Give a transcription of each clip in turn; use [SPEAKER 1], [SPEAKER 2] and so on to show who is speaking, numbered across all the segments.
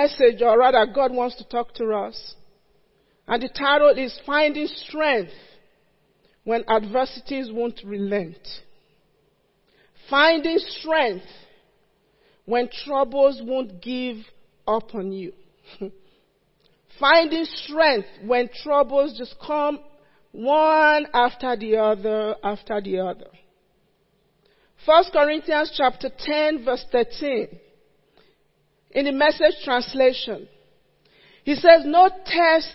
[SPEAKER 1] message, or rather God wants to talk to us. And the title is Finding Strength When Adversities Won't Relent. Finding Strength When Troubles Won't Give Up on You. Finding strength when troubles just come one after the other after the other. First Corinthians chapter 10 verse 13 in the message translation. He says, no test,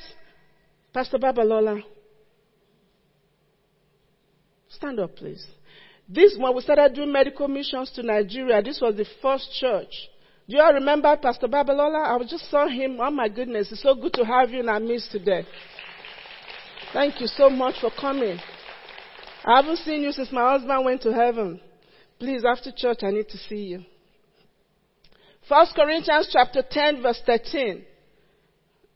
[SPEAKER 1] Pastor Babalola. Stand up, please. This, when we started doing medical missions to Nigeria, this was the first church. Do you all remember Pastor Babalola? I just saw him. Oh my goodness, it's so good to have you in our midst today. Thank you so much for coming. I haven't seen you since my husband went to heaven. Please, after church, I need to see you. First Corinthians chapter 10 verse 13.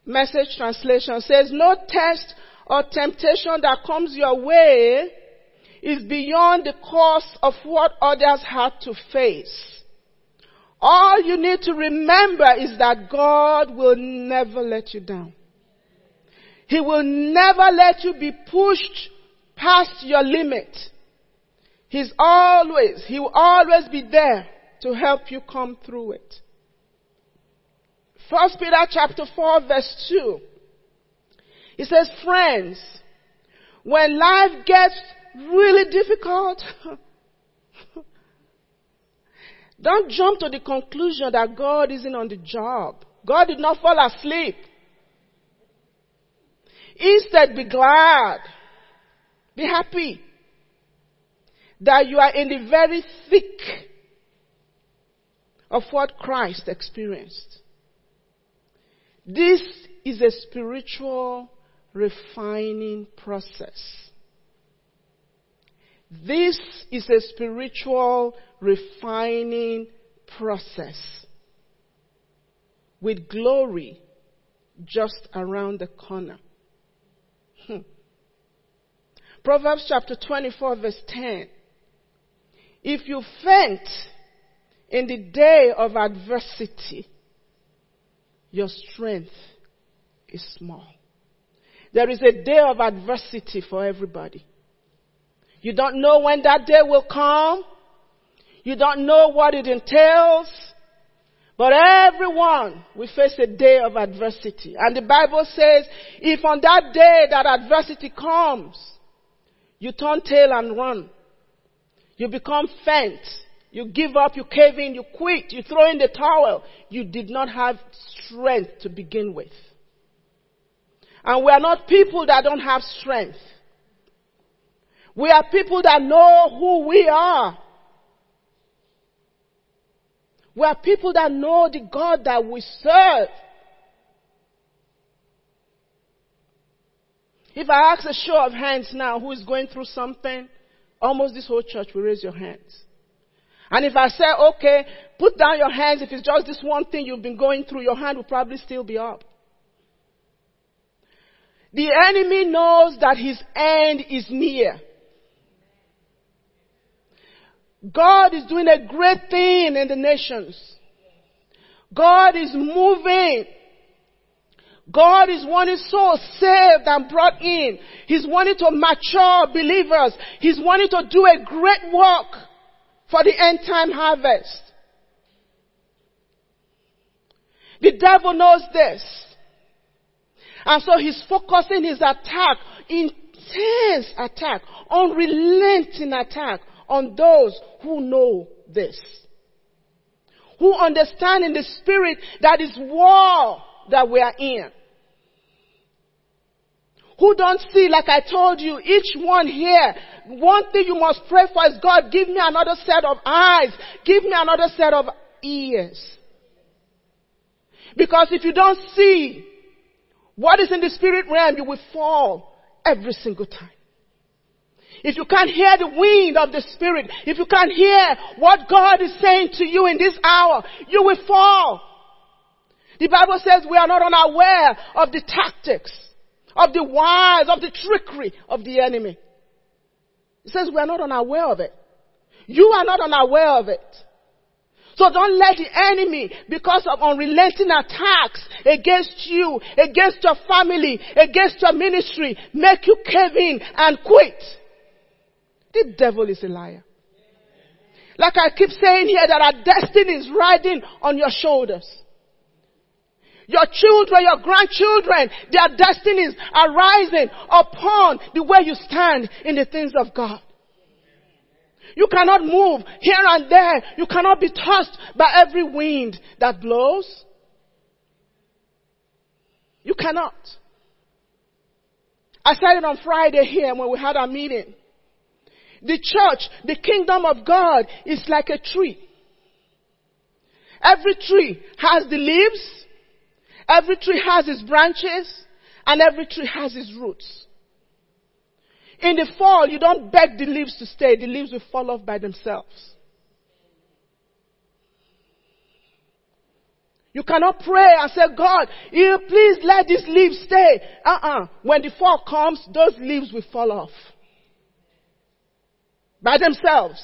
[SPEAKER 1] Message translation says, no test or temptation that comes your way is beyond the course of what others had to face. All you need to remember is that God will never let you down. He will never let you be pushed past your limit. He's always, He will always be there to help you come through it. First Peter chapter 4 verse 2. He says, friends, when life gets really difficult, don't jump to the conclusion that God isn't on the job. God did not fall asleep. Instead, be glad. Be happy that you are in the very thick of what Christ experienced. This is a spiritual refining process. This is a spiritual refining process with glory just around the corner. Hmm. Proverbs chapter 24 verse 10. If you faint in the day of adversity, your strength is small. There is a day of adversity for everybody. You don't know when that day will come. You don't know what it entails. But everyone will face a day of adversity. And the Bible says, if on that day that adversity comes, you turn tail and run, you become faint, you give up, you cave in, you quit, you throw in the towel, you did not have strength to begin with. And we are not people that don't have strength. We are people that know who we are. We are people that know the God that we serve. If I ask a show of hands now who is going through something, almost this whole church will raise your hands. And if I say, okay, put down your hands, if it's just this one thing you've been going through, your hand will probably still be up. The enemy knows that his end is near. God is doing a great thing in the nations. God is moving. God is wanting souls saved and brought in. He's wanting to mature believers. He's wanting to do a great work for the end time harvest. The devil knows this. And so he's focusing his attack, intense attack, unrelenting attack on those who know this. Who understand in the spirit that is war that we are in. Who don't see, like I told you, each one here one thing you must pray for is God, give me another set of eyes. Give me another set of ears. Because if you don't see what is in the spirit realm, you will fall every single time. If you can't hear the wind of the spirit, if you can't hear what God is saying to you in this hour, you will fall. The Bible says we are not unaware of the tactics, of the wiles, of the trickery of the enemy. It says we are not unaware of it. You are not unaware of it. So don't let the enemy, because of unrelenting attacks against you, against your family, against your ministry, make you cave in and quit. The devil is a liar. Like I keep saying here that our destiny is riding on your shoulders. Your children, your grandchildren, their destinies are rising upon the way you stand in the things of God. You cannot move here and there. You cannot be tossed by every wind that blows. You cannot. I said it on Friday here when we had our meeting. The church, the kingdom of God is like a tree. Every tree has the leaves, every tree has its branches, and every tree has its roots. In the fall, you don't beg the leaves to stay, the leaves will fall off by themselves. You cannot pray and say, God, you please let these leaves stay. Uh-uh. When the fall comes, those leaves will fall off. By themselves.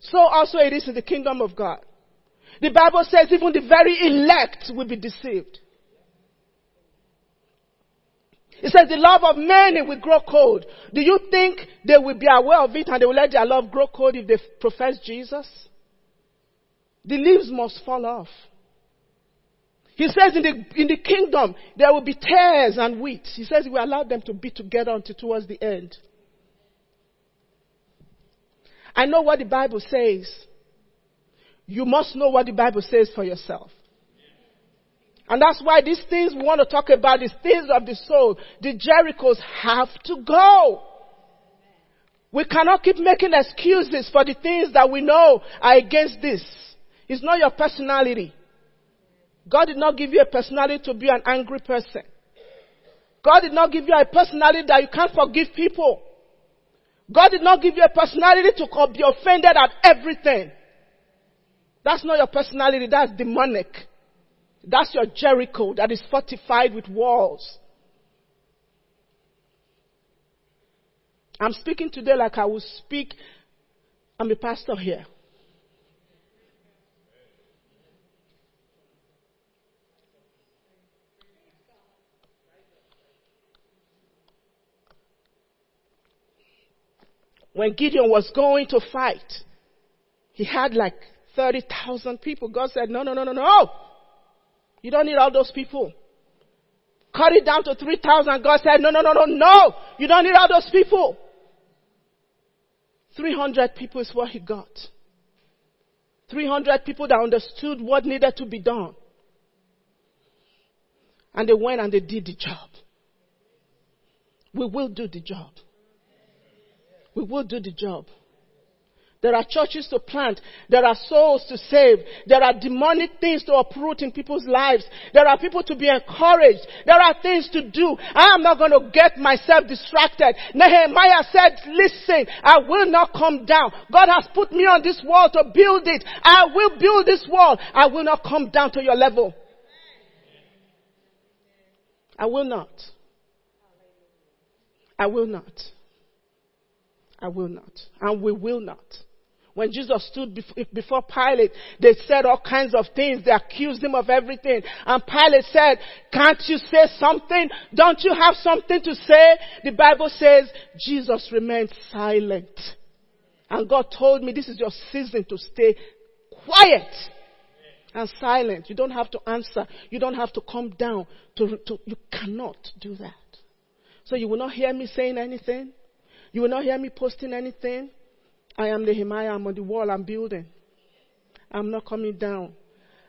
[SPEAKER 1] So also it is in the kingdom of God. The Bible says even the very elect will be deceived. It says the love of many will grow cold. Do you think they will be aware of it and they will let their love grow cold if they profess Jesus? The leaves must fall off. He says in the, in the kingdom there will be tares and wheat. He says he will allow them to be together until towards the end. I know what the Bible says. You must know what the Bible says for yourself. And that's why these things we want to talk about, these things of the soul, the Jerichos have to go. We cannot keep making excuses for the things that we know are against this. It's not your personality. God did not give you a personality to be an angry person. God did not give you a personality that you can't forgive people. God did not give you a personality to be offended at everything. That's not your personality, that's demonic. That's your Jericho that is fortified with walls. I'm speaking today like I would speak. I'm a pastor here. When Gideon was going to fight, he had like 30,000 people. God said, no, no, no, no, no. You don't need all those people. Cut it down to 3,000. God said, no, no, no, no, no. You don't need all those people. 300 people is what he got. 300 people that understood what needed to be done. And they went and they did the job. We will do the job. We will do the job. There are churches to plant. There are souls to save. There are demonic things to uproot in people's lives. There are people to be encouraged. There are things to do. I am not going to get myself distracted. Nehemiah said, listen, I will not come down. God has put me on this wall to build it. I will build this wall. I will not come down to your level. I will not. I will not. I will not. And we will not. When Jesus stood before Pilate, they said all kinds of things. They accused him of everything. And Pilate said, can't you say something? Don't you have something to say? The Bible says Jesus remained silent. And God told me this is your season to stay quiet and silent. You don't have to answer. You don't have to come down. To, to, you cannot do that. So you will not hear me saying anything. You will not hear me posting anything. I am Nehemiah. I'm on the wall. I'm building. I'm not coming down.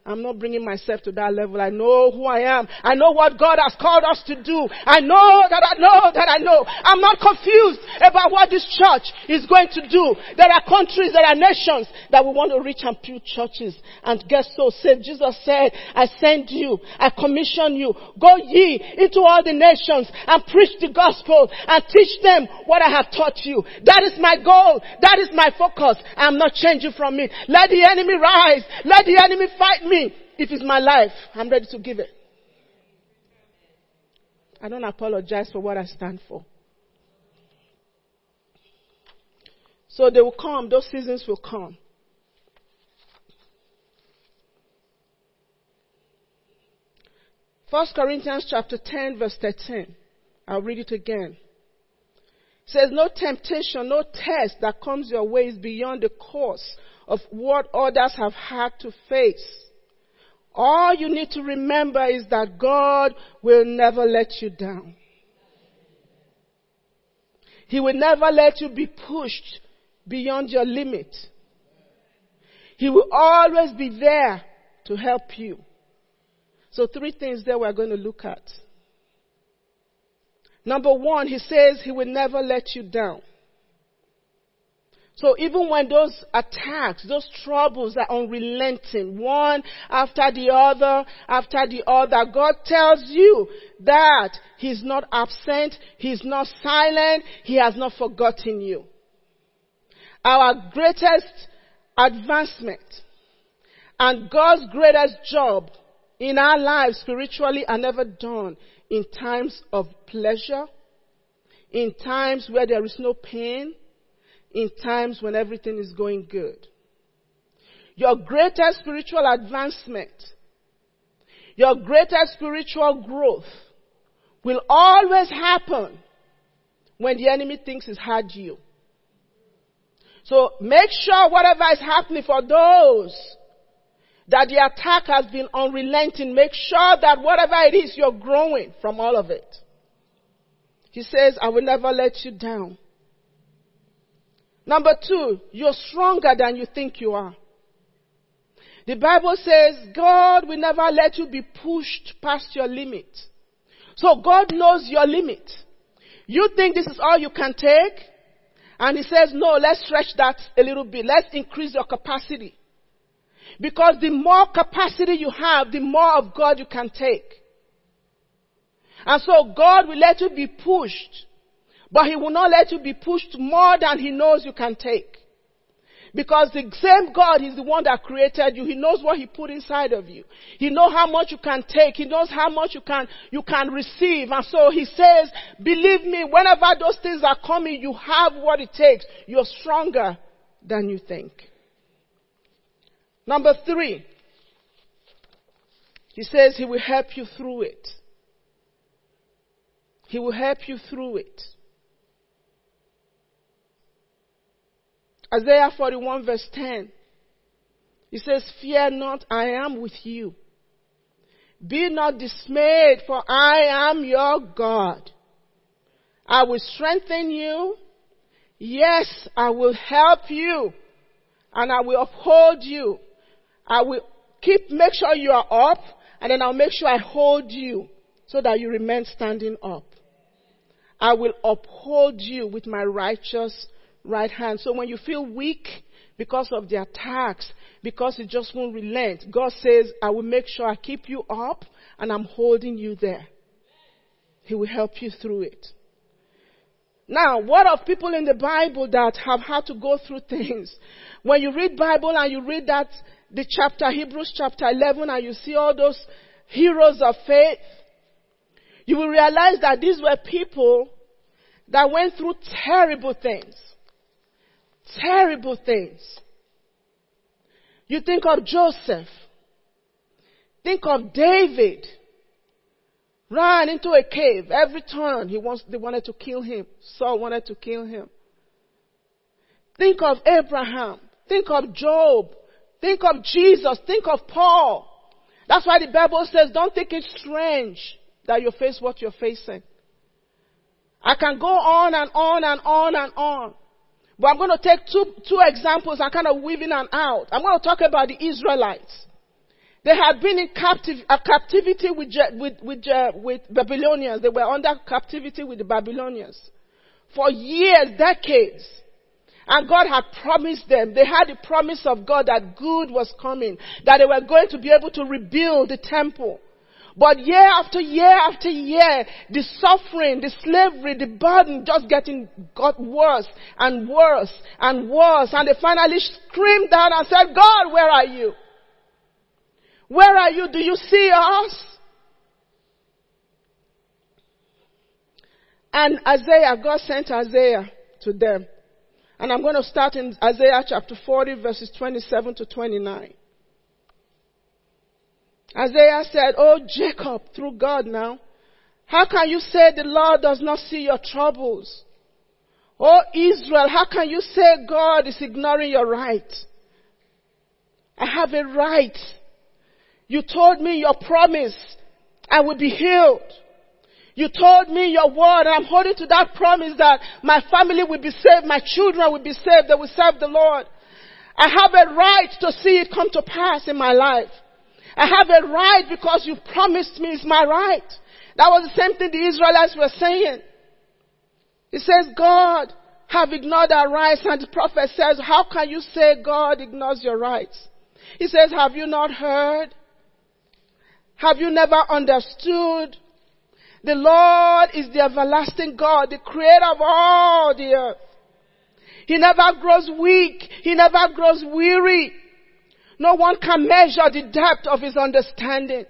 [SPEAKER 1] I'm not bringing myself to that level. I know who I am. I know what God has called us to do. I know that I know that I know. I'm not confused about what this church is going to do. There are countries, there are nations that we want to reach and build churches and get so saved. Jesus said, I send you, I commission you. Go ye into all the nations and preach the gospel and teach them what I have taught you. That is my goal. That is my focus. I'm not changing from it. Let the enemy rise. Let the enemy fight me me. If it's my life, I'm ready to give it. I don't apologize for what I stand for. So they will come, those seasons will come. First Corinthians chapter 10 verse 13. I'll read it again. It says, no temptation, no test that comes your way is beyond the course of what others have had to face. All you need to remember is that God will never let you down. He will never let you be pushed beyond your limit. He will always be there to help you. So three things that we're going to look at. Number one, he says he will never let you down. So even when those attacks, those troubles are unrelenting, one after the other, after the other, God tells you that He's not absent, He's not silent, He has not forgotten you. Our greatest advancement and God's greatest job in our lives spiritually are never done in times of pleasure, in times where there is no pain, in times when everything is going good. Your greatest spiritual advancement, your greatest spiritual growth will always happen when the enemy thinks he's had you. So make sure whatever is happening for those that the attack has been unrelenting, make sure that whatever it is, you're growing from all of it. He says, I will never let you down. Number two, you're stronger than you think you are. The Bible says God will never let you be pushed past your limit. So God knows your limit. You think this is all you can take? And He says, no, let's stretch that a little bit. Let's increase your capacity. Because the more capacity you have, the more of God you can take. And so God will let you be pushed but he will not let you be pushed more than he knows you can take. Because the same God is the one that created you. He knows what he put inside of you. He knows how much you can take. He knows how much you can, you can receive. And so he says, believe me, whenever those things are coming, you have what it takes. You're stronger than you think. Number three, he says he will help you through it. He will help you through it. Isaiah 41 verse 10. He says, Fear not, I am with you. Be not dismayed, for I am your God. I will strengthen you. Yes, I will help you. And I will uphold you. I will keep, make sure you are up, and then I'll make sure I hold you so that you remain standing up. I will uphold you with my righteous right hand. So when you feel weak because of the attacks, because it just won't relent, God says, I will make sure I keep you up and I'm holding you there. He will help you through it. Now, what of people in the Bible that have had to go through things? When you read Bible and you read that, the chapter, Hebrews chapter 11, and you see all those heroes of faith, you will realize that these were people that went through terrible things terrible things. You think of Joseph. Think of David. Ran into a cave. Every turn he wants, they wanted to kill him. Saul wanted to kill him. Think of Abraham. Think of Job. Think of Jesus. Think of Paul. That's why the Bible says don't think it strange that you face what you're facing. I can go on and on and on and on. But I'm going to take two, two examples and kind of weave in and out. I'm going to talk about the Israelites. They had been in captive, captivity with, with, with, with Babylonians. They were under captivity with the Babylonians for years, decades. And God had promised them, they had the promise of God that good was coming, that they were going to be able to rebuild the temple. But year after year after year, the suffering, the slavery, the burden just getting got worse and worse and worse. And they finally screamed down and said, God, where are you? Where are you? Do you see us? And Isaiah, God sent Isaiah to them. And I'm going to start in Isaiah chapter 40 verses 27 to 29. Isaiah said, Oh Jacob, through God now, how can you say the Lord does not see your troubles? Oh Israel, how can you say God is ignoring your right? I have a right. You told me your promise. I will be healed. You told me your word. and I'm holding to that promise that my family will be saved. My children will be saved. They will serve the Lord. I have a right to see it come to pass in my life. I have a right because you promised me it's my right. That was the same thing the Israelites were saying. He says God have ignored our rights and the prophet says, how can you say God ignores your rights? He says, have you not heard? Have you never understood? The Lord is the everlasting God, the creator of all the earth. He never grows weak. He never grows weary. No one can measure the depth of his understanding.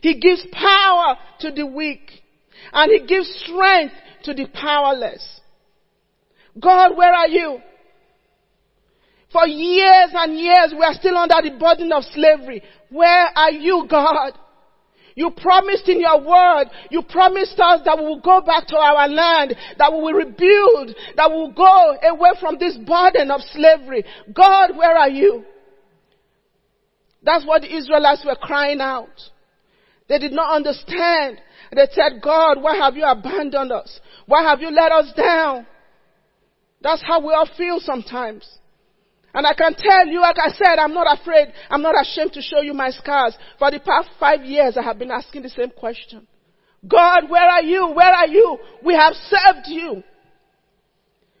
[SPEAKER 1] He gives power to the weak and he gives strength to the powerless. God, where are you? For years and years we are still under the burden of slavery. Where are you, God? You promised in your word, you promised us that we will go back to our land, that we will rebuild, that we will go away from this burden of slavery. God, where are you? That's what the Israelites were crying out. They did not understand. They said, God, why have you abandoned us? Why have you let us down? That's how we all feel sometimes. And I can tell you, like I said, I'm not afraid, I'm not ashamed to show you my scars. For the past five years, I have been asking the same question. God, where are you? Where are you? We have served you.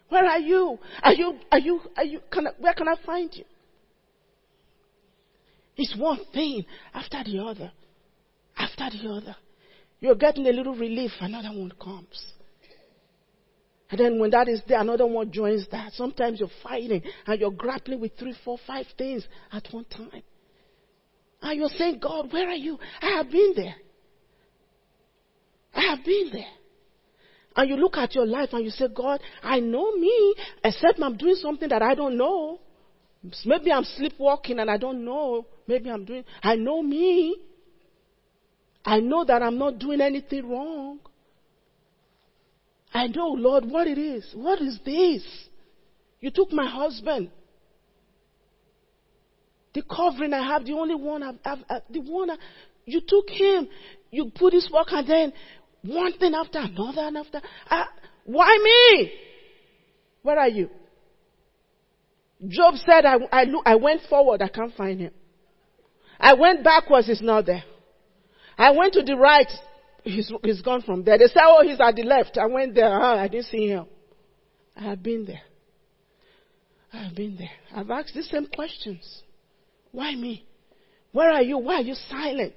[SPEAKER 1] Where are you? Are you, are you, are you, can I, where can I find you? It's one thing after the other. After the other. You're getting a little relief, another one comes. And then when that is there, another one joins that. Sometimes you're fighting and you're grappling with three, four, five things at one time. And you're saying, God, where are you? I have been there. I have been there. And you look at your life and you say, God, I know me, except I'm doing something that I don't know. Maybe I'm sleepwalking and I don't know. Maybe I'm doing, I know me. I know that I'm not doing anything wrong. I know, Lord, what it is. What is this? You took my husband. The covering I have, the only one I've, I've, I've the one I, you took him. You put his work and then one thing after another and after. Uh, why me? Where are you? Job said, I, I, look, I went forward, I can't find him. I went backwards, he's not there. I went to the right, he's, he's gone from there. They say, oh, he's at the left. I went there, oh, I didn't see him. I have been there. I have been there. I've asked the same questions. Why me? Where are you? Why are you silent?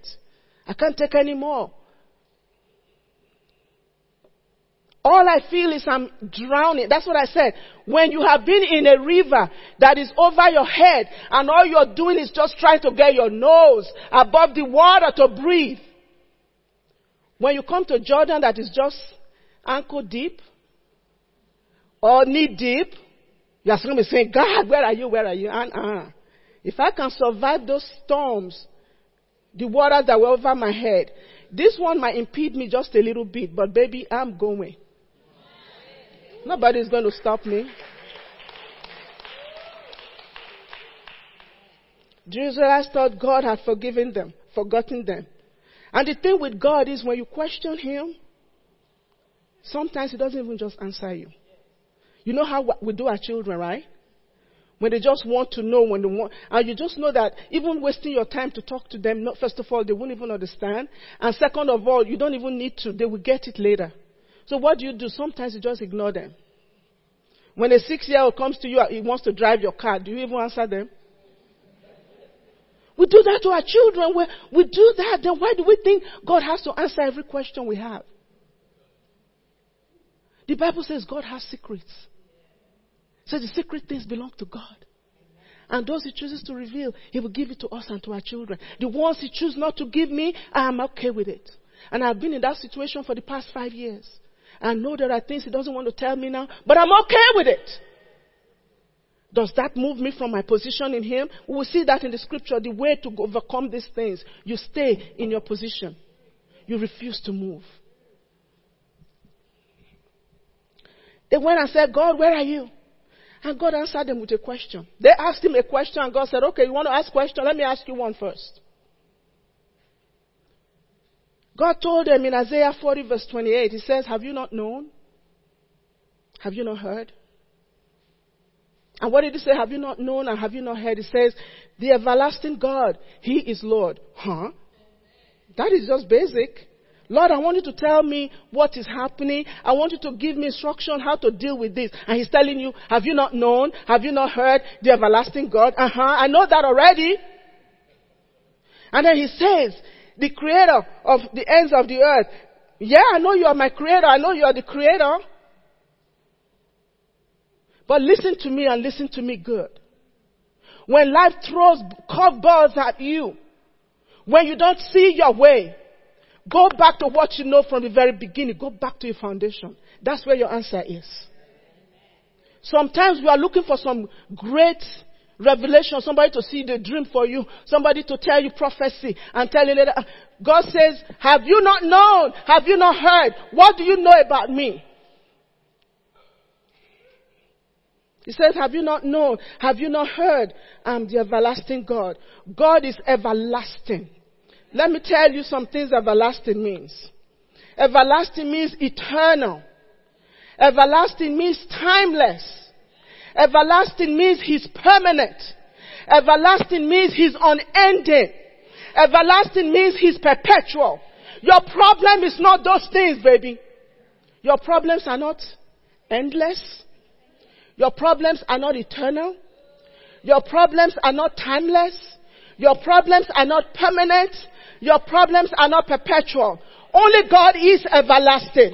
[SPEAKER 1] I can't take any more. All I feel is I'm drowning. That's what I said. When you have been in a river that is over your head and all you're doing is just trying to get your nose above the water to breathe. When you come to Jordan that is just ankle deep or knee deep, you're going to be saying, God, where are you? Where are you? And, uh, if I can survive those storms, the waters that were over my head, this one might impede me just a little bit, but baby, I'm going. Nobody's going to stop me. Israelites thought God had forgiven them, forgotten them. And the thing with God is when you question Him, sometimes He doesn't even just answer you. You know how we do our children, right? When they just want to know, when they want, and you just know that even wasting your time to talk to them, not, first of all, they won't even understand. And second of all, you don't even need to, they will get it later. So what do you do? Sometimes you just ignore them. When a six year old comes to you, he wants to drive your car, do you even answer them? We do that to our children. We, we do that. Then why do we think God has to answer every question we have? The Bible says God has secrets. So the secret things belong to God. And those he chooses to reveal, he will give it to us and to our children. The ones he chooses not to give me, I am okay with it. And I've been in that situation for the past five years. I know there are things he doesn't want to tell me now, but I'm okay with it. Does that move me from my position in Him? We will see that in the scripture. The way to overcome these things, you stay in your position. You refuse to move. They went and said, God, where are you? And God answered them with a question. They asked him a question and God said, okay, you want to ask a question? Let me ask you one first. God told them in Isaiah 40 verse 28, He says, have you not known? Have you not heard? And what did He say? Have you not known and have you not heard? He says, the everlasting God, He is Lord. Huh? That is just basic. Lord, I want you to tell me what is happening. I want you to give me instruction how to deal with this. And he's telling you, have you not known? Have you not heard the everlasting God? Uh huh. I know that already. And then he says, the creator of the ends of the earth. Yeah, I know you are my creator. I know you are the creator. But listen to me and listen to me good. When life throws curveballs at you, when you don't see your way, Go back to what you know from the very beginning. Go back to your foundation. That's where your answer is. Sometimes we are looking for some great revelation, somebody to see the dream for you, somebody to tell you prophecy and tell you later. God says, have you not known? Have you not heard? What do you know about me? He says, have you not known? Have you not heard? I'm the everlasting God. God is everlasting. Let me tell you some things everlasting means. Everlasting means eternal. Everlasting means timeless. Everlasting means he's permanent. Everlasting means he's unending. Everlasting means he's perpetual. Your problem is not those things, baby. Your problems are not endless. Your problems are not eternal. Your problems are not timeless. Your problems are not permanent. Your problems are not perpetual. Only God is everlasting.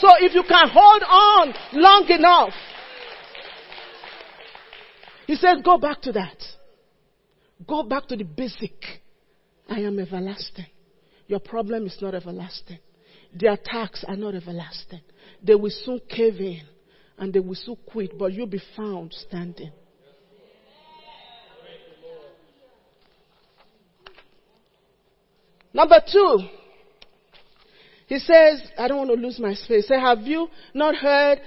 [SPEAKER 1] So if you can hold on long enough, he says, go back to that. Go back to the basic. I am everlasting. Your problem is not everlasting. The attacks are not everlasting. They will soon cave in and they will soon quit, but you'll be found standing. Number two, he says, I don't want to lose my space. Say, have you not heard?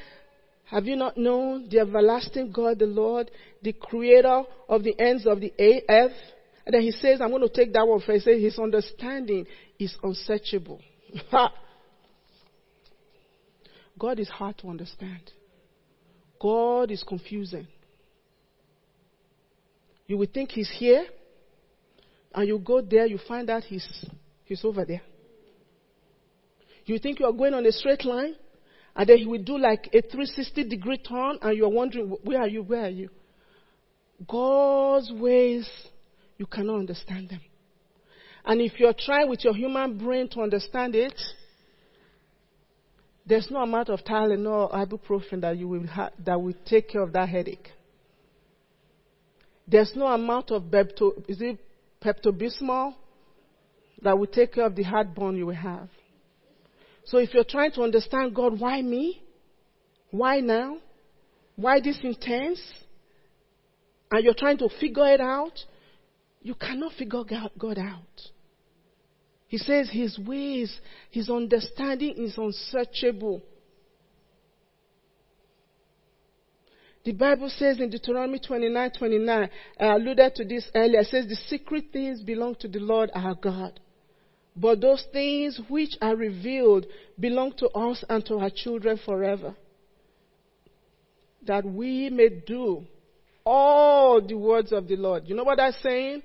[SPEAKER 1] Have you not known the everlasting God, the Lord, the creator of the ends of the earth? And then he says, I'm going to take that one first. He says, his understanding is unsearchable. God is hard to understand. God is confusing. You would think he's here, and you go there, you find out he's, he's over there. You think you are going on a straight line, and then he will do like a 360 degree turn, and you're wondering, where are you? Where are you? God's ways, you cannot understand them. And if you're trying with your human brain to understand it, there's no amount of Tylenol or ibuprofen that you will ha- that will take care of that headache. There's no amount of Bepto, is it Pepto Bismol that will take care of the heartburn you will have. So if you're trying to understand God, why me? Why now? Why this intense? And you're trying to figure it out, you cannot figure God out. He says his ways, his understanding is unsearchable. The Bible says in Deuteronomy 29 29, I alluded to this earlier, it says, The secret things belong to the Lord our God. But those things which are revealed belong to us and to our children forever. That we may do all the words of the Lord. You know what that's saying?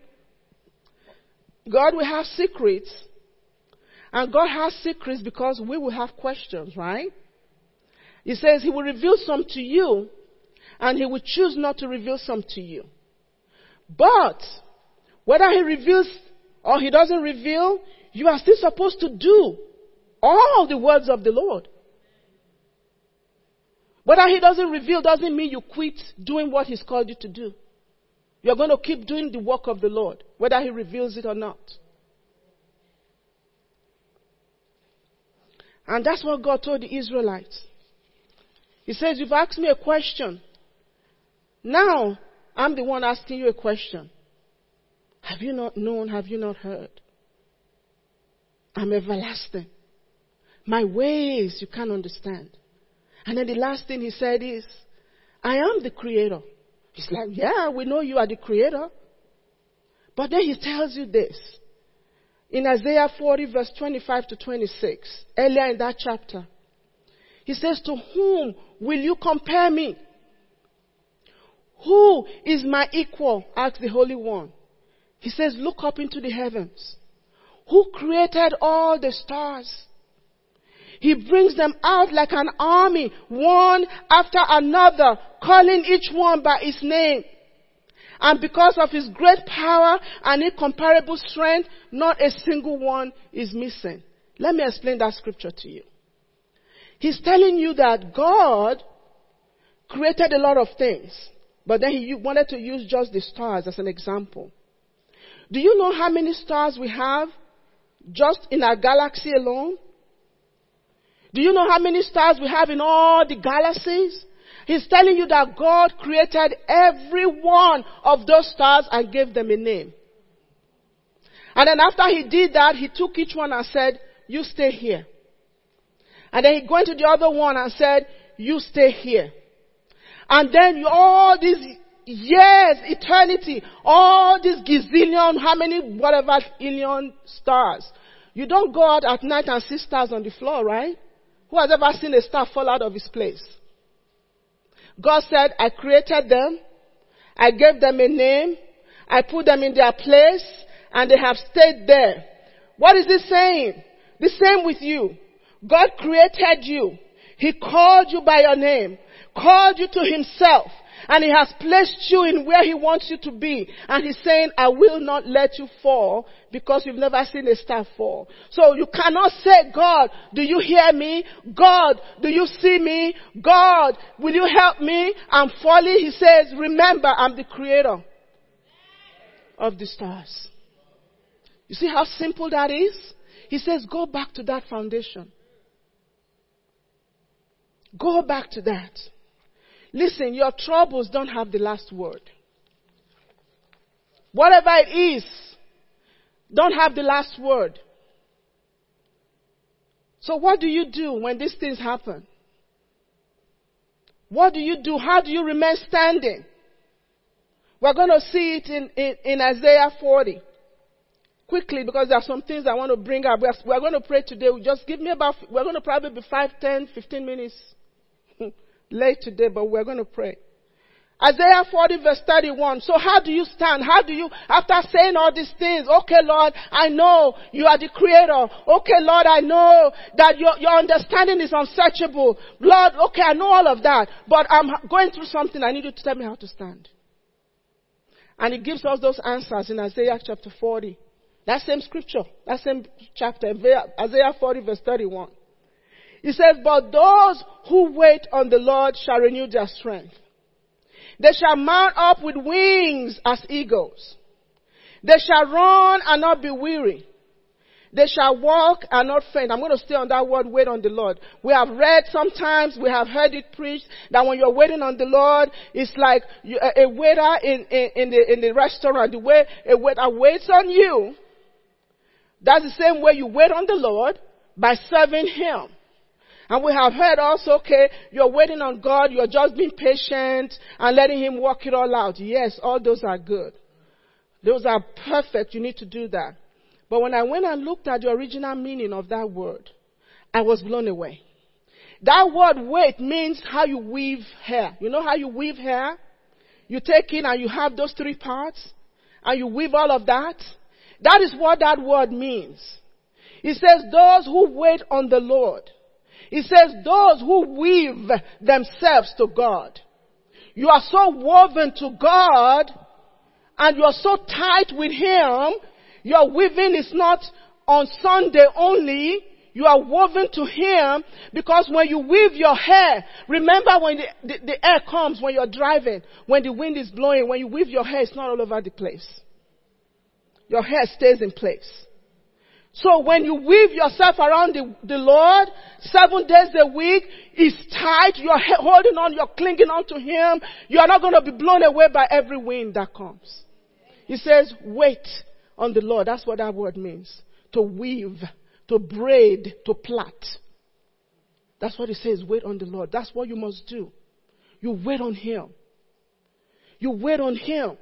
[SPEAKER 1] God will have secrets. And God has secrets because we will have questions, right? He says He will reveal some to you and he will choose not to reveal some to you. But whether he reveals or he doesn't reveal, you are still supposed to do all the words of the Lord. Whether he doesn't reveal doesn't mean you quit doing what he's called you to do. You're going to keep doing the work of the Lord, whether he reveals it or not. And that's what God told the Israelites. He says, You've asked me a question. Now, I'm the one asking you a question. Have you not known? Have you not heard? I'm everlasting. My ways you can't understand. And then the last thing he said is, I am the creator. He's like, yeah, we know you are the creator. But then he tells you this. In Isaiah 40 verse 25 to 26, earlier in that chapter, he says, to whom will you compare me? Who is my equal? asked the Holy One. He says, look up into the heavens. Who created all the stars? He brings them out like an army, one after another, calling each one by his name. And because of his great power and incomparable strength, not a single one is missing. Let me explain that scripture to you. He's telling you that God created a lot of things, but then he wanted to use just the stars as an example. Do you know how many stars we have just in our galaxy alone? Do you know how many stars we have in all the galaxies? He's telling you that God created every one of those stars and gave them a name. And then after he did that, he took each one and said, you stay here. And then he went to the other one and said, you stay here. And then you, all these years, eternity, all these gazillion, how many, whatever, billion stars. You don't go out at night and see stars on the floor, right? Who has ever seen a star fall out of its place? God said, I created them. I gave them a name. I put them in their place and they have stayed there. What is this saying? The same with you. God created you. He called you by your name, called you to himself, and He has placed you in where He wants you to be. And He's saying, I will not let you fall because you've never seen a star fall. So you cannot say, God, do you hear me? God, do you see me? God, will you help me? I'm falling. He says, remember, I'm the creator of the stars. You see how simple that is? He says, go back to that foundation. Go back to that. Listen, your troubles don't have the last word. Whatever it is, don't have the last word. So what do you do when these things happen? What do you do? How do you remain standing? We're going to see it in, in, in Isaiah 40. Quickly, because there are some things I want to bring up. We're, we're going to pray today. Just give me about, we're going to probably be 5, 10, 15 minutes late today, but we're going to pray. Isaiah 40 verse 31. So how do you stand? How do you, after saying all these things, okay Lord, I know you are the creator. Okay Lord, I know that your, your understanding is unsearchable. Lord, okay, I know all of that, but I'm going through something. I need you to tell me how to stand. And he gives us those answers in Isaiah chapter 40. That same scripture, that same chapter, Isaiah 40 verse 31. He says, but those who wait on the Lord shall renew their strength. They shall mount up with wings as eagles. They shall run and not be weary. They shall walk and not faint. I'm going to stay on that word, wait on the Lord. We have read sometimes, we have heard it preached, that when you're waiting on the Lord, it's like you, a, waiter in, in, in, the, in the restaurant, the way a waiter waits on you, that's the same way you wait on the Lord by serving Him. And we have heard also, okay, you're waiting on God, you're just being patient and letting Him work it all out. Yes, all those are good. Those are perfect. You need to do that. But when I went and looked at the original meaning of that word, I was blown away. That word wait means how you weave hair. You know how you weave hair? You take in and you have those three parts and you weave all of that. That is what that word means. It says those who wait on the Lord. He says those who weave themselves to God. You are so woven to God and you are so tight with Him. Your weaving is not on Sunday only. You are woven to Him because when you weave your hair, remember when the, the, the air comes when you're driving, when the wind is blowing, when you weave your hair, it's not all over the place. Your hair stays in place. So when you weave yourself around the, the Lord, seven days a week, is tight, you're holding on, you're clinging on to Him, you are not going to be blown away by every wind that comes. He says, wait on the Lord. That's what that word means. To weave, to braid, to plait. That's what he says, wait on the Lord. That's what you must do. You wait on Him. You wait on Him.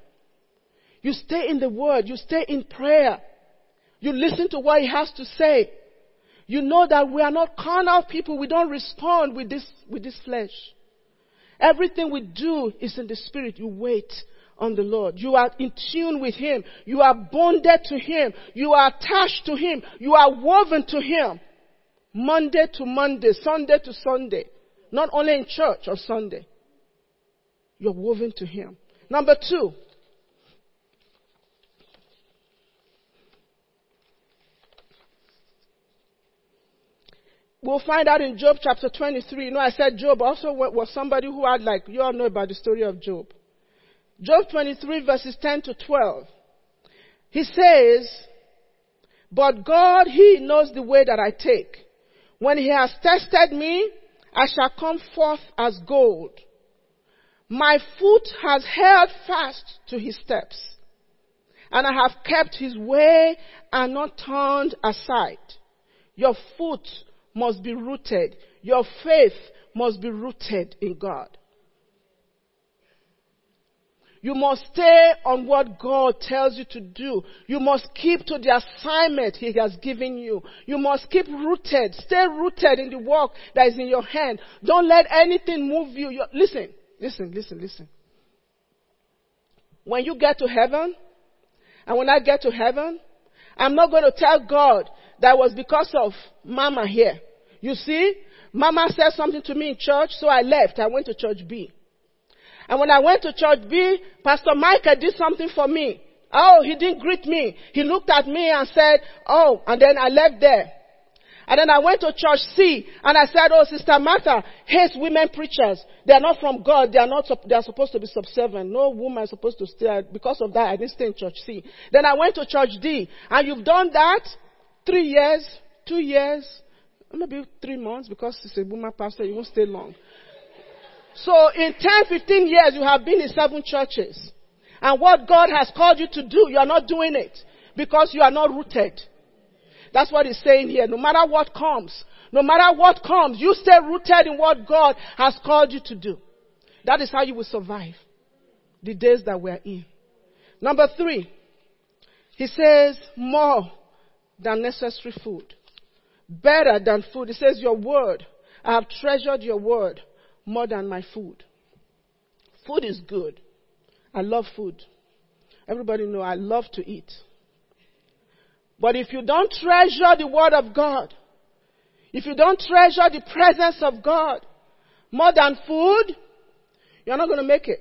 [SPEAKER 1] You stay in the Word. You stay in prayer. You listen to what He has to say. You know that we are not carnal people. We don't respond with this, with this flesh. Everything we do is in the Spirit. You wait on the Lord. You are in tune with Him. You are bonded to Him. You are attached to Him. You are woven to Him. Monday to Monday, Sunday to Sunday. Not only in church or Sunday. You're woven to Him. Number two, We'll find out in Job chapter 23. You know, I said Job also was somebody who had like, you all know about the story of Job. Job 23 verses 10 to 12. He says, but God, He knows the way that I take. When He has tested me, I shall come forth as gold. My foot has held fast to His steps, and I have kept His way and not turned aside. Your foot must be rooted. Your faith must be rooted in God. You must stay on what God tells you to do. You must keep to the assignment He has given you. You must keep rooted. Stay rooted in the work that is in your hand. Don't let anything move you. You're, listen, listen, listen, listen. When you get to heaven, and when I get to heaven, I'm not going to tell God that was because of mama here. You see, mama said something to me in church, so I left. I went to church B. And when I went to church B, Pastor Micah did something for me. Oh, he didn't greet me. He looked at me and said, oh, and then I left there. And then I went to church C and I said, oh, Sister Martha hates women preachers. They are not from God. They are not, they are supposed to be subservient. No woman is supposed to stay. Because of that, I didn't stay in church C. Then I went to church D and you've done that three years, two years, maybe three months because it's a woman pastor. You won't stay long. So in 10, 15 years, you have been in seven churches. And what God has called you to do, you are not doing it because you are not rooted. That's what he's saying here. No matter what comes, no matter what comes, you stay rooted in what God has called you to do. That is how you will survive the days that we're in. Number three, he says more than necessary food. Better than food. He says your word. I have treasured your word more than my food. Food is good. I love food. Everybody know I love to eat. But if you don't treasure the word of God, if you don't treasure the presence of God more than food, you're not going to make it.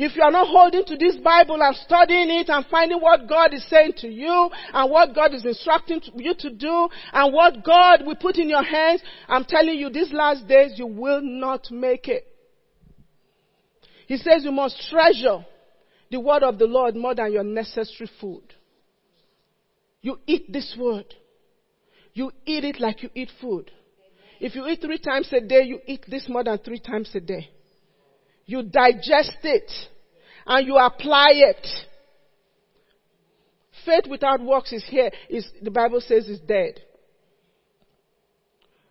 [SPEAKER 1] If you are not holding to this Bible and studying it and finding what God is saying to you and what God is instructing you to do and what God will put in your hands, I'm telling you these last days you will not make it. He says you must treasure the word of the Lord more than your necessary food. You eat this word. You eat it like you eat food. If you eat three times a day, you eat this more than three times a day you digest it, and you apply it. Faith without works is here, is, the Bible says is dead.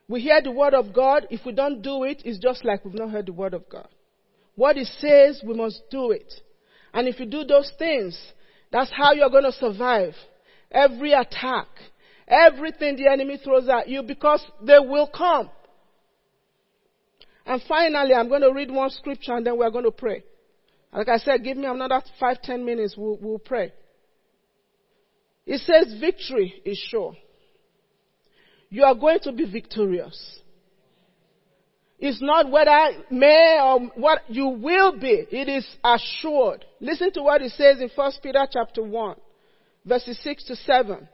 [SPEAKER 1] We hear the word of God. If we don't do it, it's just like we've not heard the word of God. What it says, we must do it. And if you do those things, that's how you're going to survive every attack, everything the enemy throws at you because they will come. And finally, I'm going to read one scripture and then we're going to pray. Like I said, give me another five, ten minutes, we'll, we'll pray. It says victory is sure. You are going to be victorious. It's not whether may or what you will be. It is assured. Listen to what it says in 1 Peter chapter 1, verses 6 to 7.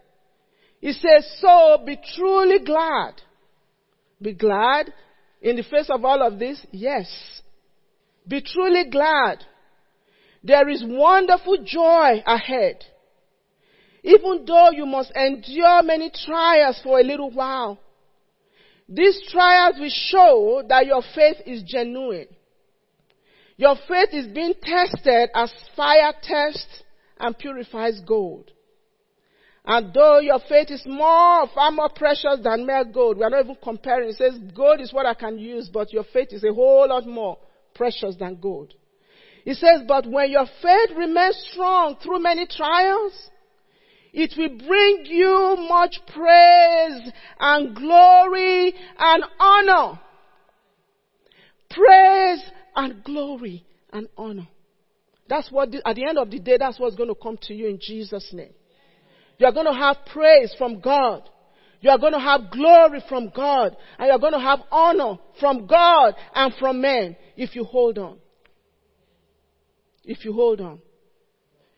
[SPEAKER 1] It says, so be truly glad. Be glad in the face of all of this? Yes. Be truly glad. There is wonderful joy ahead. even though you must endure many trials for a little while. These trials will show that your faith is genuine. Your faith is being tested as fire tests and purifies gold. And though your faith is more, far more precious than mere gold, we are not even comparing. It says gold is what I can use, but your faith is a whole lot more precious than gold. It says, but when your faith remains strong through many trials, it will bring you much praise and glory and honor. Praise and glory and honor. That's what, the, at the end of the day, that's what's going to come to you in Jesus' name. You are going to have praise from God. You are going to have glory from God. And you are going to have honor from God and from men if you hold on. If you hold on.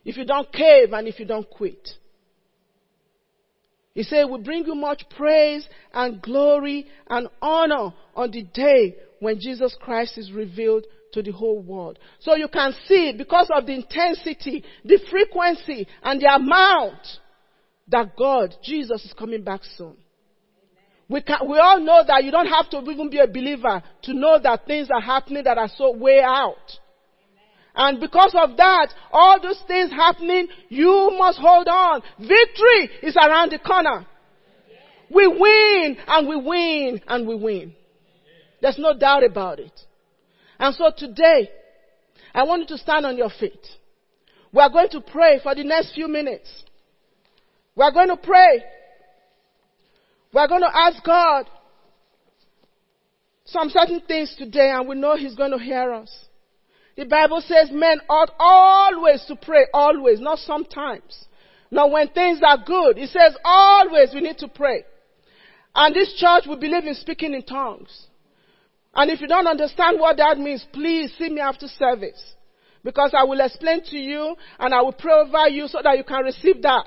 [SPEAKER 1] If you don't cave and if you don't quit. He said, we bring you much praise and glory and honor on the day when Jesus Christ is revealed to the whole world. So you can see because of the intensity, the frequency, and the amount that God, Jesus is coming back soon. We, can, we all know that you don't have to even be a believer to know that things are happening that are so way out. And because of that, all those things happening, you must hold on. Victory is around the corner. We win and we win and we win. There's no doubt about it. And so today, I want you to stand on your feet. We are going to pray for the next few minutes. We are going to pray. We are going to ask God some certain things today and we know He's going to hear us. The Bible says men ought always to pray, always, not sometimes. Now when things are good, it says always we need to pray. And this church we believe in speaking in tongues. And if you don't understand what that means, please see me after service. Because I will explain to you and I will pray over you so that you can receive that.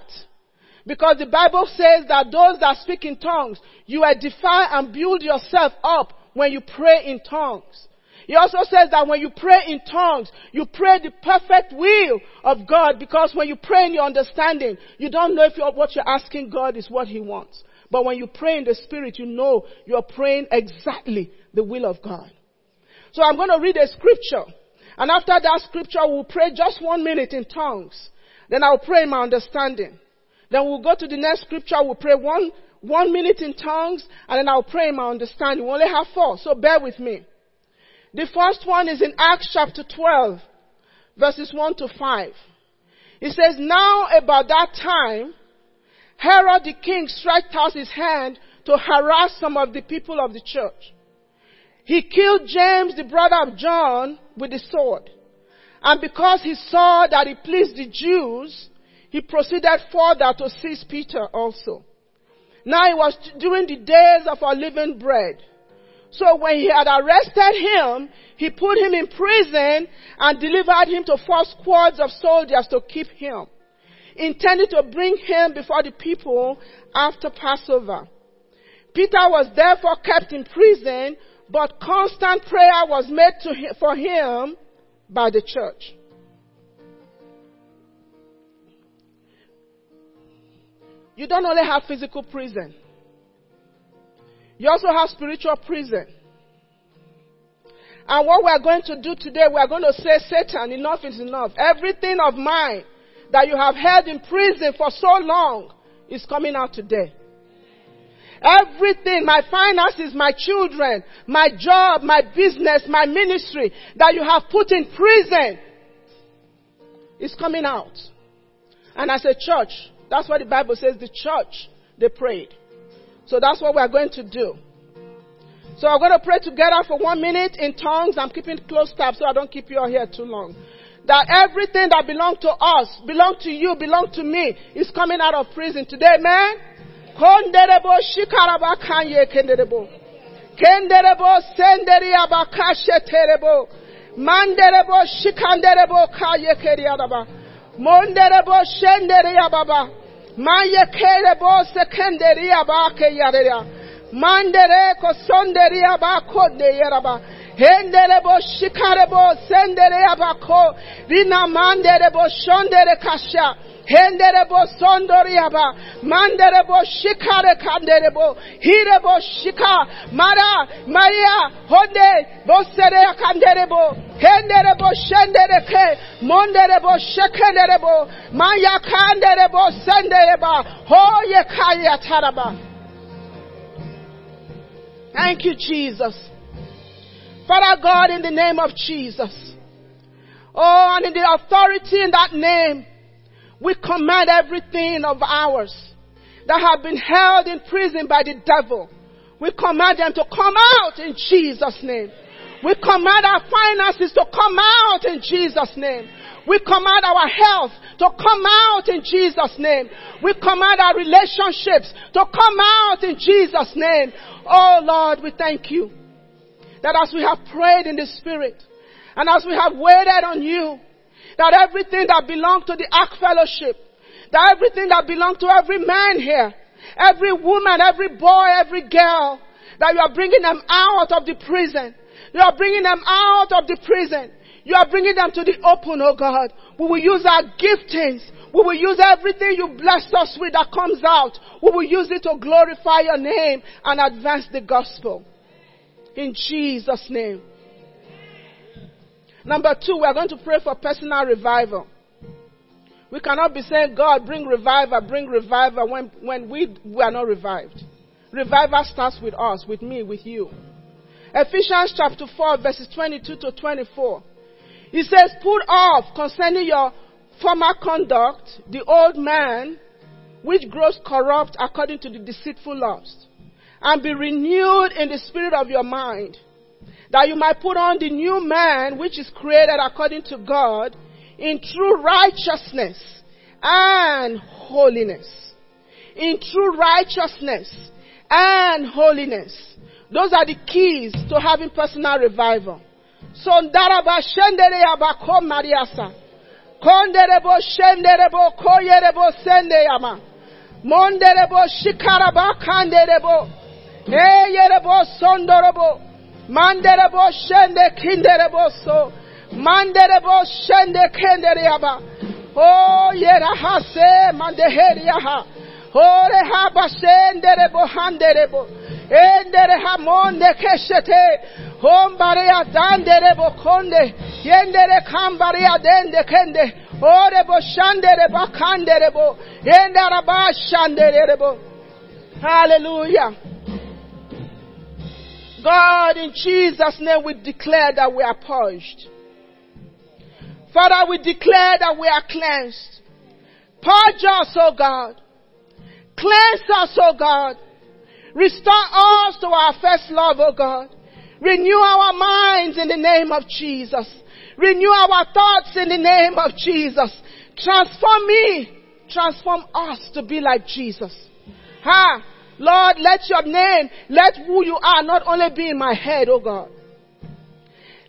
[SPEAKER 1] Because the Bible says that those that speak in tongues, you edify and build yourself up when you pray in tongues. He also says that when you pray in tongues, you pray the perfect will of God because when you pray in your understanding, you don't know if you're, what you're asking God is what He wants. But when you pray in the Spirit, you know you're praying exactly the will of God. So I'm going to read a scripture. And after that scripture, we'll pray just one minute in tongues. Then I'll pray in my understanding. Then we'll go to the next scripture. We'll pray one, one minute in tongues. And then I'll pray in my understanding. We only have four. So bear with me. The first one is in Acts chapter 12, verses 1 to 5. It says, Now about that time, Herod the king stretched out his hand to harass some of the people of the church. He killed James, the brother of John, with the sword. And because he saw that it pleased the Jews, he proceeded further to seize Peter also. Now it was during the days of unleavened bread. So when he had arrested him, he put him in prison and delivered him to four squads of soldiers to keep him, intending to bring him before the people after Passover. Peter was therefore kept in prison, but constant prayer was made him, for him by the church. You don't only have physical prison. You also have spiritual prison. And what we are going to do today, we are going to say, Satan, enough is enough. Everything of mine that you have held in prison for so long is coming out today. Everything, my finances, my children, my job, my business, my ministry that you have put in prison is coming out. And as a church, that's what the Bible says the church, they prayed. So that's what we're going to do. So I'm going to pray together for one minute in tongues. I'm keeping close tab so I don't keep you all here too long. That everything that belongs to us, belong to you, belong to me, is coming out of prison today, man. Konderebo shikanderebo kaye keriadaba. Monderebo shenderi ababa. Maya kere bo sekenderia ba ke yareya. Mandere ko sonderia ba ko de yaraba. Henderebo shikarebo sendere abako. Rina manderebo shondere kasha. Henderebo sondoriaba. Manderebo shikare kanderebo. Hirebo shika. Mara. Maria. Honde. Bosere kanderebo. Henderebo shendereke. Monderebo shekenderebo. Maya kanderebo sendereba. Hoye kaya taraba. Thank you, Jesus. Father God, in the name of Jesus. Oh, and in the authority in that name, we command everything of ours that have been held in prison by the devil. We command them to come out in Jesus' name. We command our finances to come out in Jesus' name. We command our health to come out in Jesus' name. We command our relationships to come out in Jesus' name. Oh Lord, we thank you that as we have prayed in the Spirit, and as we have waited on you, that everything that belonged to the Ark Fellowship, that everything that belonged to every man here, every woman, every boy, every girl, that you are bringing them out of the prison. You are bringing them out of the prison. You are bringing them to the open, oh God. We will use our giftings. We will use everything you blessed us with that comes out. We will use it to glorify your name and advance the gospel. In Jesus' name. Number two, we are going to pray for personal revival. We cannot be saying, God, bring revival, bring revival when, when we, we are not revived. Revival starts with us, with me, with you. Ephesians chapter 4, verses 22 to 24. He says, Put off concerning your former conduct the old man which grows corrupt according to the deceitful lust and be renewed in the spirit of your mind, that you might put on the new man which is created according to God in true righteousness and holiness. In true righteousness and holiness. Those are the keys to having personal revival. So ndaraba shendere abako mariasa. Konderebo shenderebo koyerebo. Monderebo shikaraba kanderebo. Eyerebo sondorobo. Manderebo shende kinderebo so. Manderebo shende kenderiaba. Oh yerahase mandeheriaha. Ore haba senderebo handerebo. Endere hamonde keshete. Hombarea danderebo konde. Yendere kambaria dende kende. Orebo shandere bakanderebo. Yendaraba shanderebo. Hallelujah. God, in Jesus' name, we declare that we are purged. Father, we declare that we are cleansed. Purge us, oh God. Cleanse us, oh God. Restore us to our first love, oh God. Renew our minds in the name of Jesus. Renew our thoughts in the name of Jesus. Transform me. Transform us to be like Jesus. Ha! Lord, let your name, let who you are not only be in my head, oh God.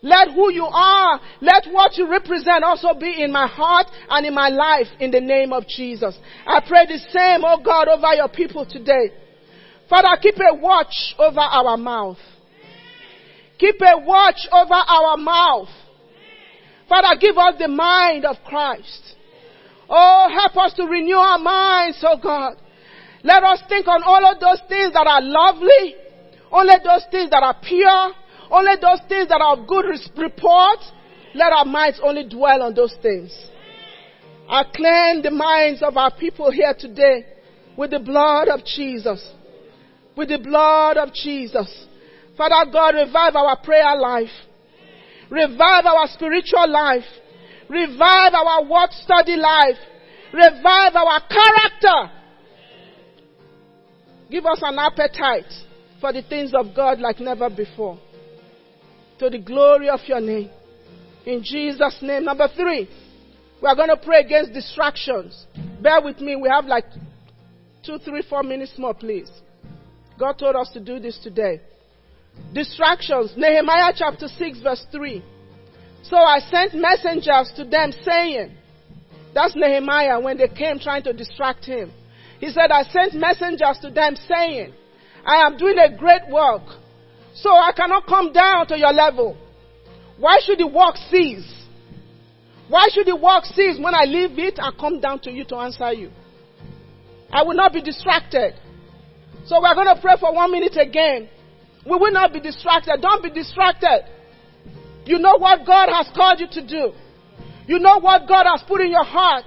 [SPEAKER 1] Let who you are, let what you represent also be in my heart and in my life in the name of Jesus. I pray the same, oh God, over your people today. Father, keep a watch over our mouth. Keep a watch over our mouth. Father, give us the mind of Christ. Oh, help us to renew our minds, oh God. Let us think on all of those things that are lovely, only those things that are pure, only those things that are of good report. Let our minds only dwell on those things. I cleanse the minds of our people here today with the blood of Jesus. With the blood of Jesus. Father God, revive our prayer life. Revive our spiritual life. Revive our word study life. Revive our character. Give us an appetite for the things of God like never before. To the glory of your name. In Jesus' name. Number three, we are going to pray against distractions. Bear with me. We have like two, three, four minutes more, please. God told us to do this today. Distractions. Nehemiah chapter 6, verse 3. So I sent messengers to them saying, That's Nehemiah when they came trying to distract him. He said, I sent messengers to them saying, I am doing a great work. So I cannot come down to your level. Why should the work cease? Why should the work cease when I leave it and come down to you to answer you? I will not be distracted. So we're going to pray for one minute again. We will not be distracted. Don't be distracted. You know what God has called you to do. You know what God has put in your heart.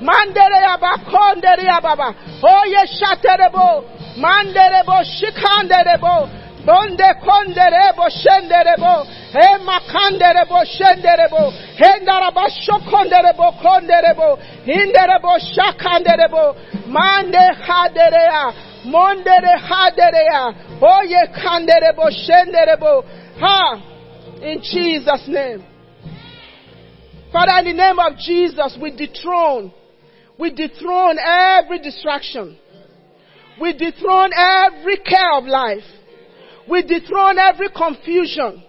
[SPEAKER 1] Mandere yaba kondere yababa. Oye shaterebo. Manderebo shikanderebo. Bonde konderebo shenderebo. E makanderebo shenderebo. Hendaraba shokonderebo konderebo. Hinderebo shakanderebo. Mande haderea. Mondere haderea. Oye kanderebo shenderebo. Ha. In Jesus' name. Father, in the name of Jesus, we dethrone, we dethrone every distraction. We dethrone every care of life. We dethrone every confusion.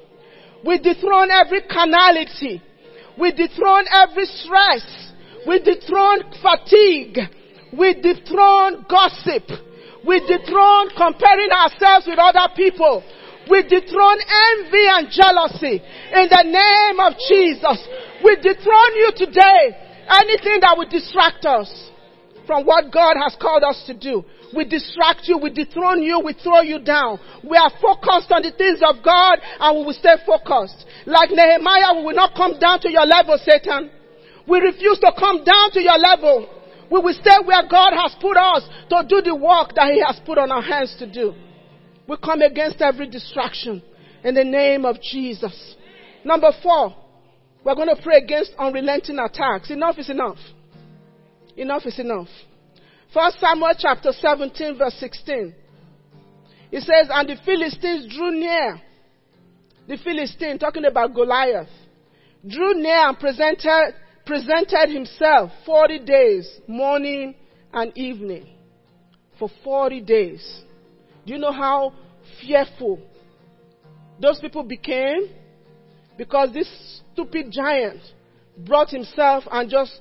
[SPEAKER 1] We dethrone every carnality. We dethrone every stress. We dethrone fatigue. We dethrone gossip. We dethrone comparing ourselves with other people. We dethrone envy and jealousy in the name of Jesus. We dethrone you today. Anything that would distract us from what God has called us to do. We distract you, we dethrone you, we throw you down. We are focused on the things of God and we will stay focused. Like Nehemiah, we will not come down to your level, Satan. We refuse to come down to your level. We will stay where God has put us to do the work that He has put on our hands to do. We come against every distraction in the name of Jesus. Number four, we're going to pray against unrelenting attacks. Enough is enough. Enough is enough. First Samuel chapter 17 verse 16. It says, and the Philistines drew near. The Philistine, talking about Goliath, drew near and presented, presented himself 40 days, morning and evening. For 40 days. Do you know how fearful those people became? Because this stupid giant brought himself and just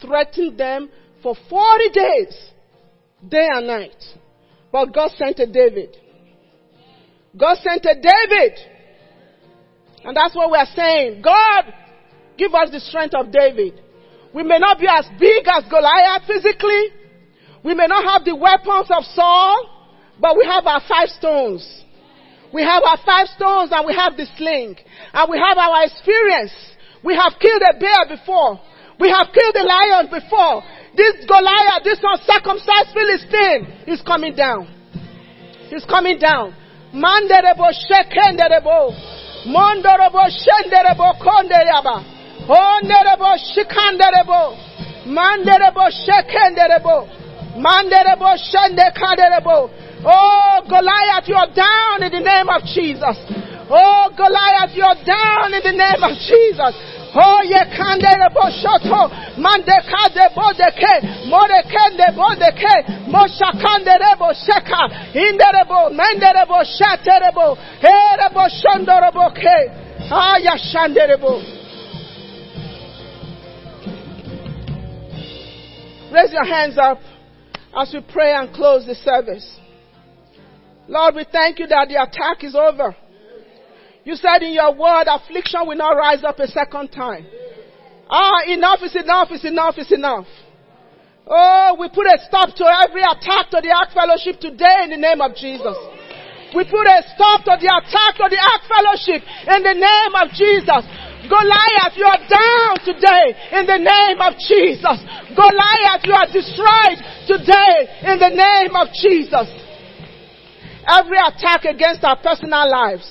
[SPEAKER 1] threatened them for 40 days, day and night. But God sent a David. God sent a David. And that's what we're saying. God, give us the strength of David. We may not be as big as Goliath physically. We may not have the weapons of Saul. But we have our five stones. We have our five stones and we have the sling. And we have our experience. We have killed a bear before. We have killed a lion before. This Goliath, this uncircumcised Philistine is coming down. He's coming down. Manderebo shekenderebo. Mondorobo shenderebo kondereba. Onderebo shikanderebo. Manderebo shekenderebo. Manderebo shende kanderebo. Oh, Goliath, you're down in the name of Jesus. Oh, Goliath, you're down in the name of Jesus. Oh, ye kandere bo shoto, mande kade bodeke, more kende bodeke, mosha kandere bo sheka, indere bo, mendere bo, shatere bo, ere bo shondoro bo ke, aya shandere bo. Raise your hands up as we pray and close the service. Lord, we thank you that the attack is over. You said in your word, affliction will not rise up a second time. Ah, enough is enough is enough is enough. Oh, we put a stop to every attack to the Ark Fellowship today in the name of Jesus. We put a stop to the attack to the Ark Fellowship in the name of Jesus. Goliath, you are down today in the name of Jesus. Goliath, you are destroyed today in the name of Jesus. Every attack against our personal lives.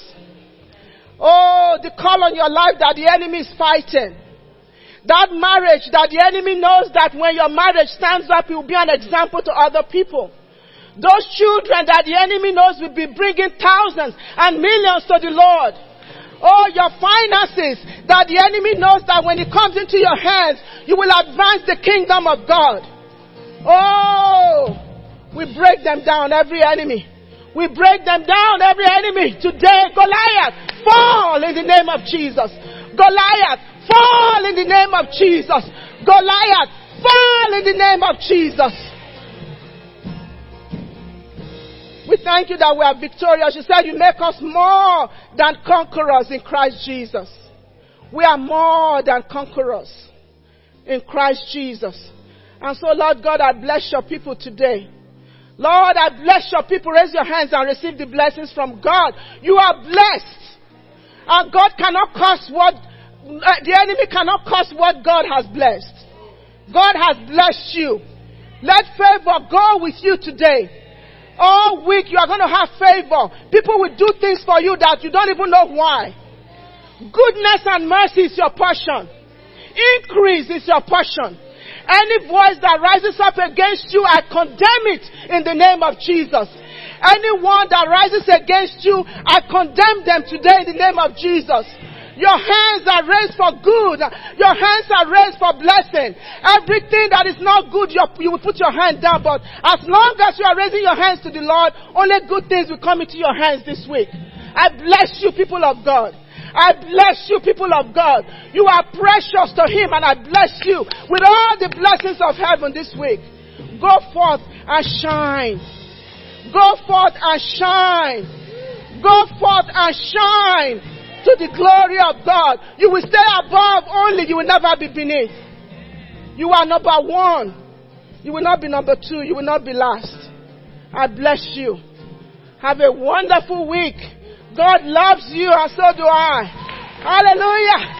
[SPEAKER 1] Oh, the call on your life that the enemy is fighting. That marriage that the enemy knows that when your marriage stands up, it will be an example to other people. Those children that the enemy knows will be bringing thousands and millions to the Lord. Oh, your finances that the enemy knows that when it comes into your hands, you will advance the kingdom of God. Oh, we break them down, every enemy. We break them down, every enemy. Today, Goliath, fall in the name of Jesus. Goliath, fall in the name of Jesus. Goliath, fall in the name of Jesus. We thank you that we are victorious. You said you make us more than conquerors in Christ Jesus. We are more than conquerors in Christ Jesus. And so, Lord God, I bless your people today. Lord, I bless your people. Raise your hands and receive the blessings from God. You are blessed. And God cannot curse what, uh, the enemy cannot curse what God has blessed. God has blessed you. Let favor go with you today. All week you are going to have favor. People will do things for you that you don't even know why. Goodness and mercy is your portion. Increase is your portion. Any voice that rises up against you, I condemn it in the name of Jesus. Anyone that rises against you, I condemn them today in the name of Jesus. Your hands are raised for good. Your hands are raised for blessing. Everything that is not good, you will put your hand down. But as long as you are raising your hands to the Lord, only good things will come into your hands this week. I bless you, people of God. I bless you, people of God. You are precious to Him, and I bless you with all the blessings of heaven this week. Go forth and shine. Go forth and shine. Go forth and shine to the glory of God. You will stay above only, you will never be beneath. You are number one. You will not be number two. You will not be last. I bless you. Have a wonderful week. God loves you and so do I. Hallelujah.